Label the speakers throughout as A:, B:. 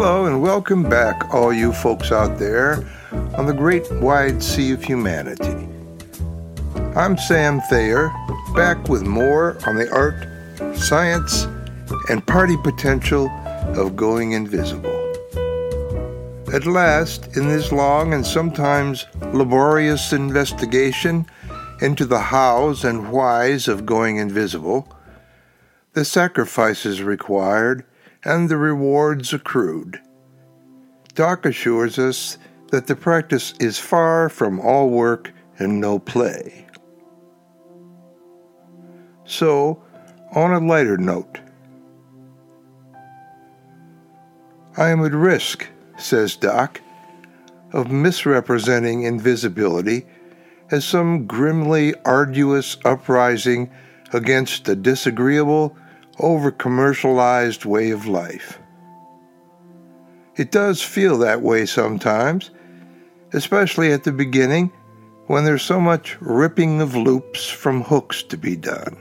A: Hello and welcome back, all you folks out there on the great wide sea of humanity. I'm Sam Thayer, back with more on the art, science, and party potential of going invisible. At last, in this long and sometimes laborious investigation into the hows and whys of going invisible, the sacrifices required, and the rewards accrued. Doc assures us that the practice is far from all work and no play. So, on a lighter note, I am at risk, says Doc, of misrepresenting invisibility as some grimly arduous uprising against a disagreeable, over commercialized way of life. It does feel that way sometimes, especially at the beginning when there's so much ripping of loops from hooks to be done.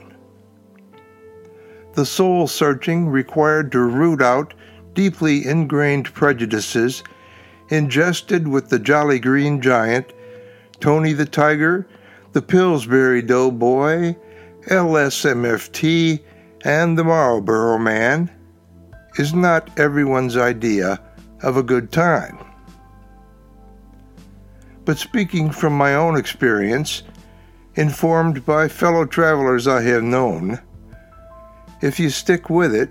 A: The soul searching required to root out deeply ingrained prejudices ingested with the Jolly Green Giant, Tony the Tiger, the Pillsbury Doughboy, LSMFT, and the Marlboro Man is not everyone's idea of a good time. But speaking from my own experience, informed by fellow travelers I have known, if you stick with it,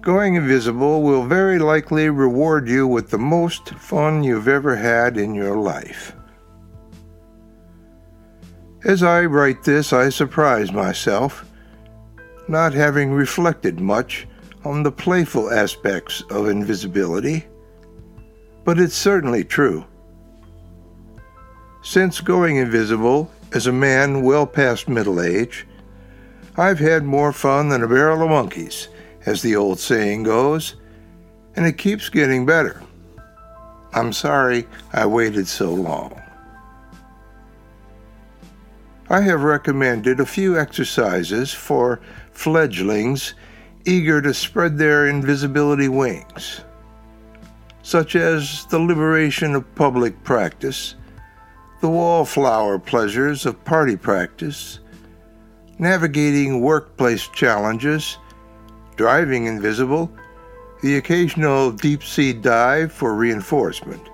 A: going invisible will very likely reward you with the most fun you've ever had in your life. As I write this, I surprise myself, not having reflected much on the playful aspects of invisibility, but it's certainly true. Since going invisible as a man well past middle age, I've had more fun than a barrel of monkeys, as the old saying goes, and it keeps getting better. I'm sorry I waited so long. I have recommended a few exercises for fledglings eager to spread their invisibility wings, such as the liberation of public practice, the wallflower pleasures of party practice, navigating workplace challenges, driving invisible, the occasional deep sea dive for reinforcement.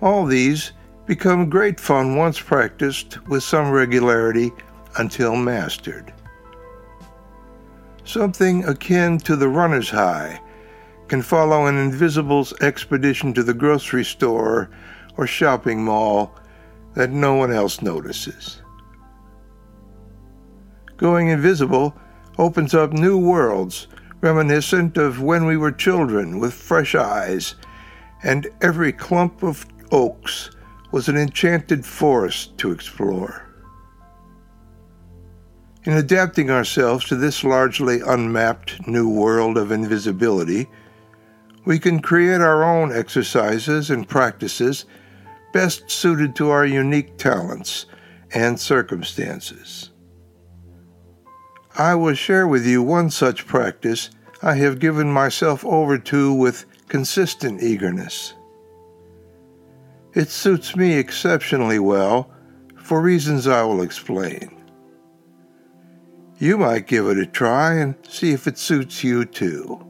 A: All these become great fun once practiced with some regularity until mastered. Something akin to the runner's high can follow an invisible's expedition to the grocery store or shopping mall that no one else notices. Going invisible opens up new worlds reminiscent of when we were children with fresh eyes, and every clump of oaks was an enchanted forest to explore. In adapting ourselves to this largely unmapped new world of invisibility, we can create our own exercises and practices best suited to our unique talents and circumstances. I will share with you one such practice I have given myself over to with consistent eagerness. It suits me exceptionally well for reasons I will explain. You might give it a try and see if it suits you too.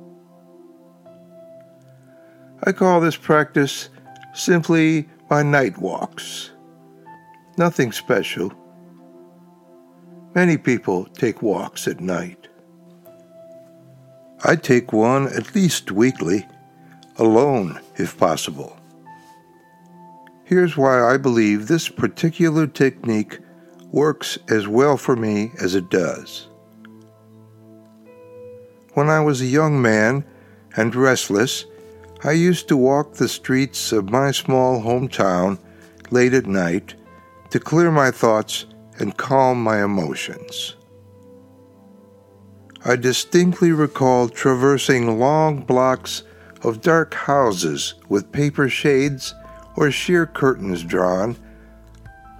A: I call this practice simply my night walks. Nothing special. Many people take walks at night. I take one at least weekly, alone if possible. Here's why I believe this particular technique works as well for me as it does. When I was a young man and restless, I used to walk the streets of my small hometown late at night to clear my thoughts and calm my emotions. I distinctly recall traversing long blocks of dark houses with paper shades or sheer curtains drawn,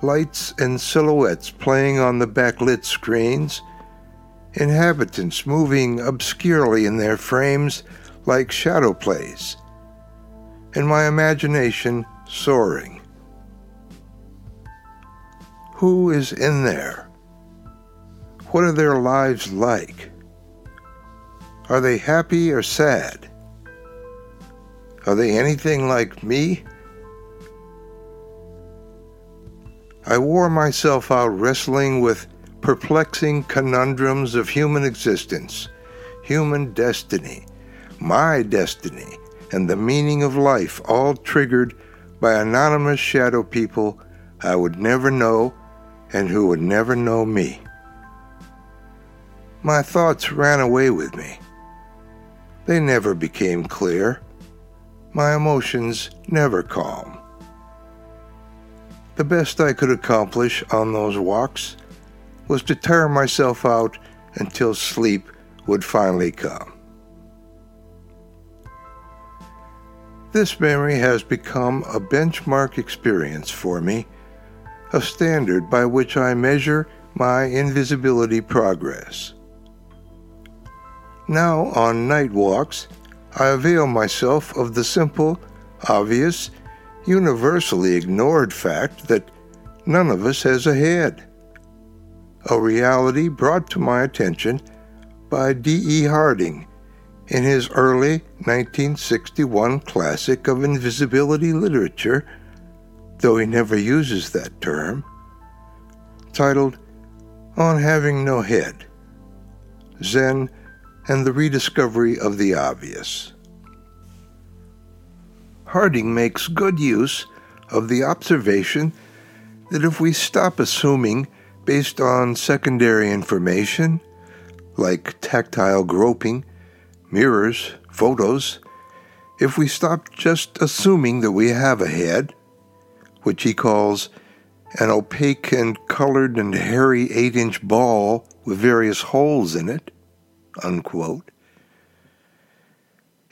A: lights and silhouettes playing on the backlit screens, inhabitants moving obscurely in their frames like shadow plays, and my imagination soaring. Who is in there? What are their lives like? Are they happy or sad? Are they anything like me? I wore myself out wrestling with perplexing conundrums of human existence, human destiny, my destiny, and the meaning of life, all triggered by anonymous shadow people I would never know and who would never know me. My thoughts ran away with me. They never became clear. My emotions never calm. The best I could accomplish on those walks was to tire myself out until sleep would finally come. This memory has become a benchmark experience for me, a standard by which I measure my invisibility progress. Now, on night walks, I avail myself of the simple, obvious, universally ignored fact that none of us has a head a reality brought to my attention by D.E. Harding in his early 1961 classic of invisibility literature, though he never uses that term, titled On Having No Head Zen and the Rediscovery of the Obvious. Harding makes good use of the observation that if we stop assuming based on secondary information like tactile groping, mirrors, photos, if we stop just assuming that we have a head, which he calls an opaque and colored and hairy eight inch ball with various holes in it, unquote.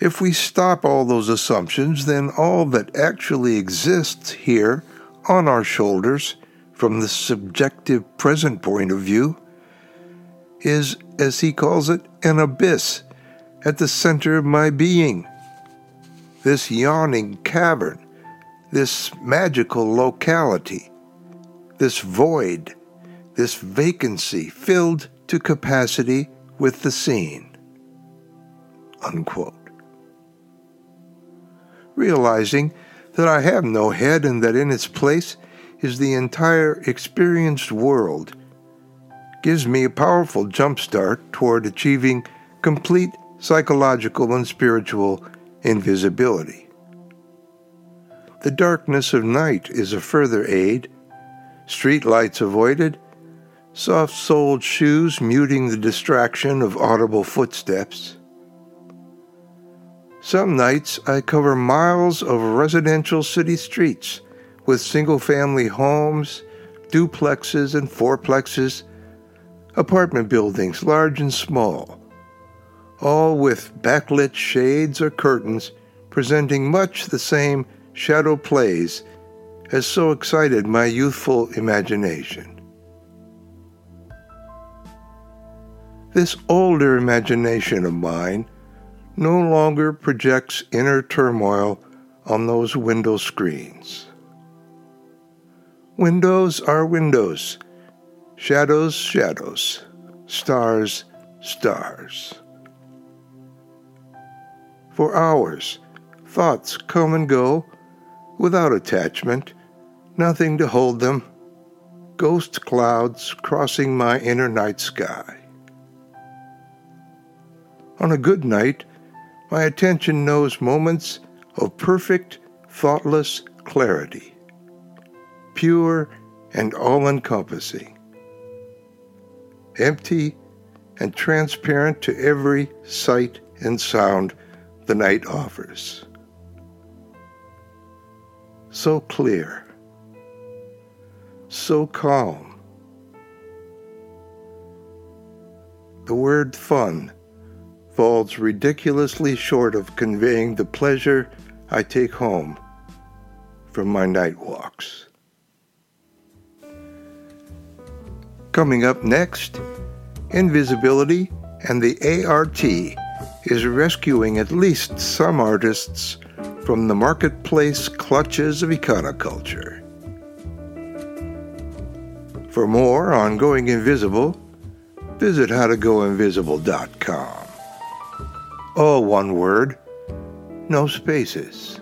A: If we stop all those assumptions, then all that actually exists here on our shoulders from the subjective present point of view is, as he calls it, an abyss at the center of my being. This yawning cavern, this magical locality, this void, this vacancy filled to capacity with the scene. Unquote. Realizing that I have no head and that in its place is the entire experienced world gives me a powerful jumpstart toward achieving complete psychological and spiritual invisibility. The darkness of night is a further aid, street lights avoided, soft soled shoes muting the distraction of audible footsteps. Some nights I cover miles of residential city streets with single family homes, duplexes, and fourplexes, apartment buildings, large and small, all with backlit shades or curtains presenting much the same shadow plays as so excited my youthful imagination. This older imagination of mine no longer projects inner turmoil on those window screens. Windows are windows, shadows, shadows, stars, stars. For hours, thoughts come and go without attachment, nothing to hold them, ghost clouds crossing my inner night sky. On a good night, my attention knows moments of perfect, thoughtless clarity pure and all encompassing, empty and transparent to every sight and sound the night offers. So clear, so calm. The word fun falls ridiculously short of conveying the pleasure I take home from my night walks. Coming up next, invisibility and the ART, is rescuing at least some artists from the marketplace clutches of econoculture. For more on Going Invisible, visit howtogoinvisible.com. All one word, no spaces.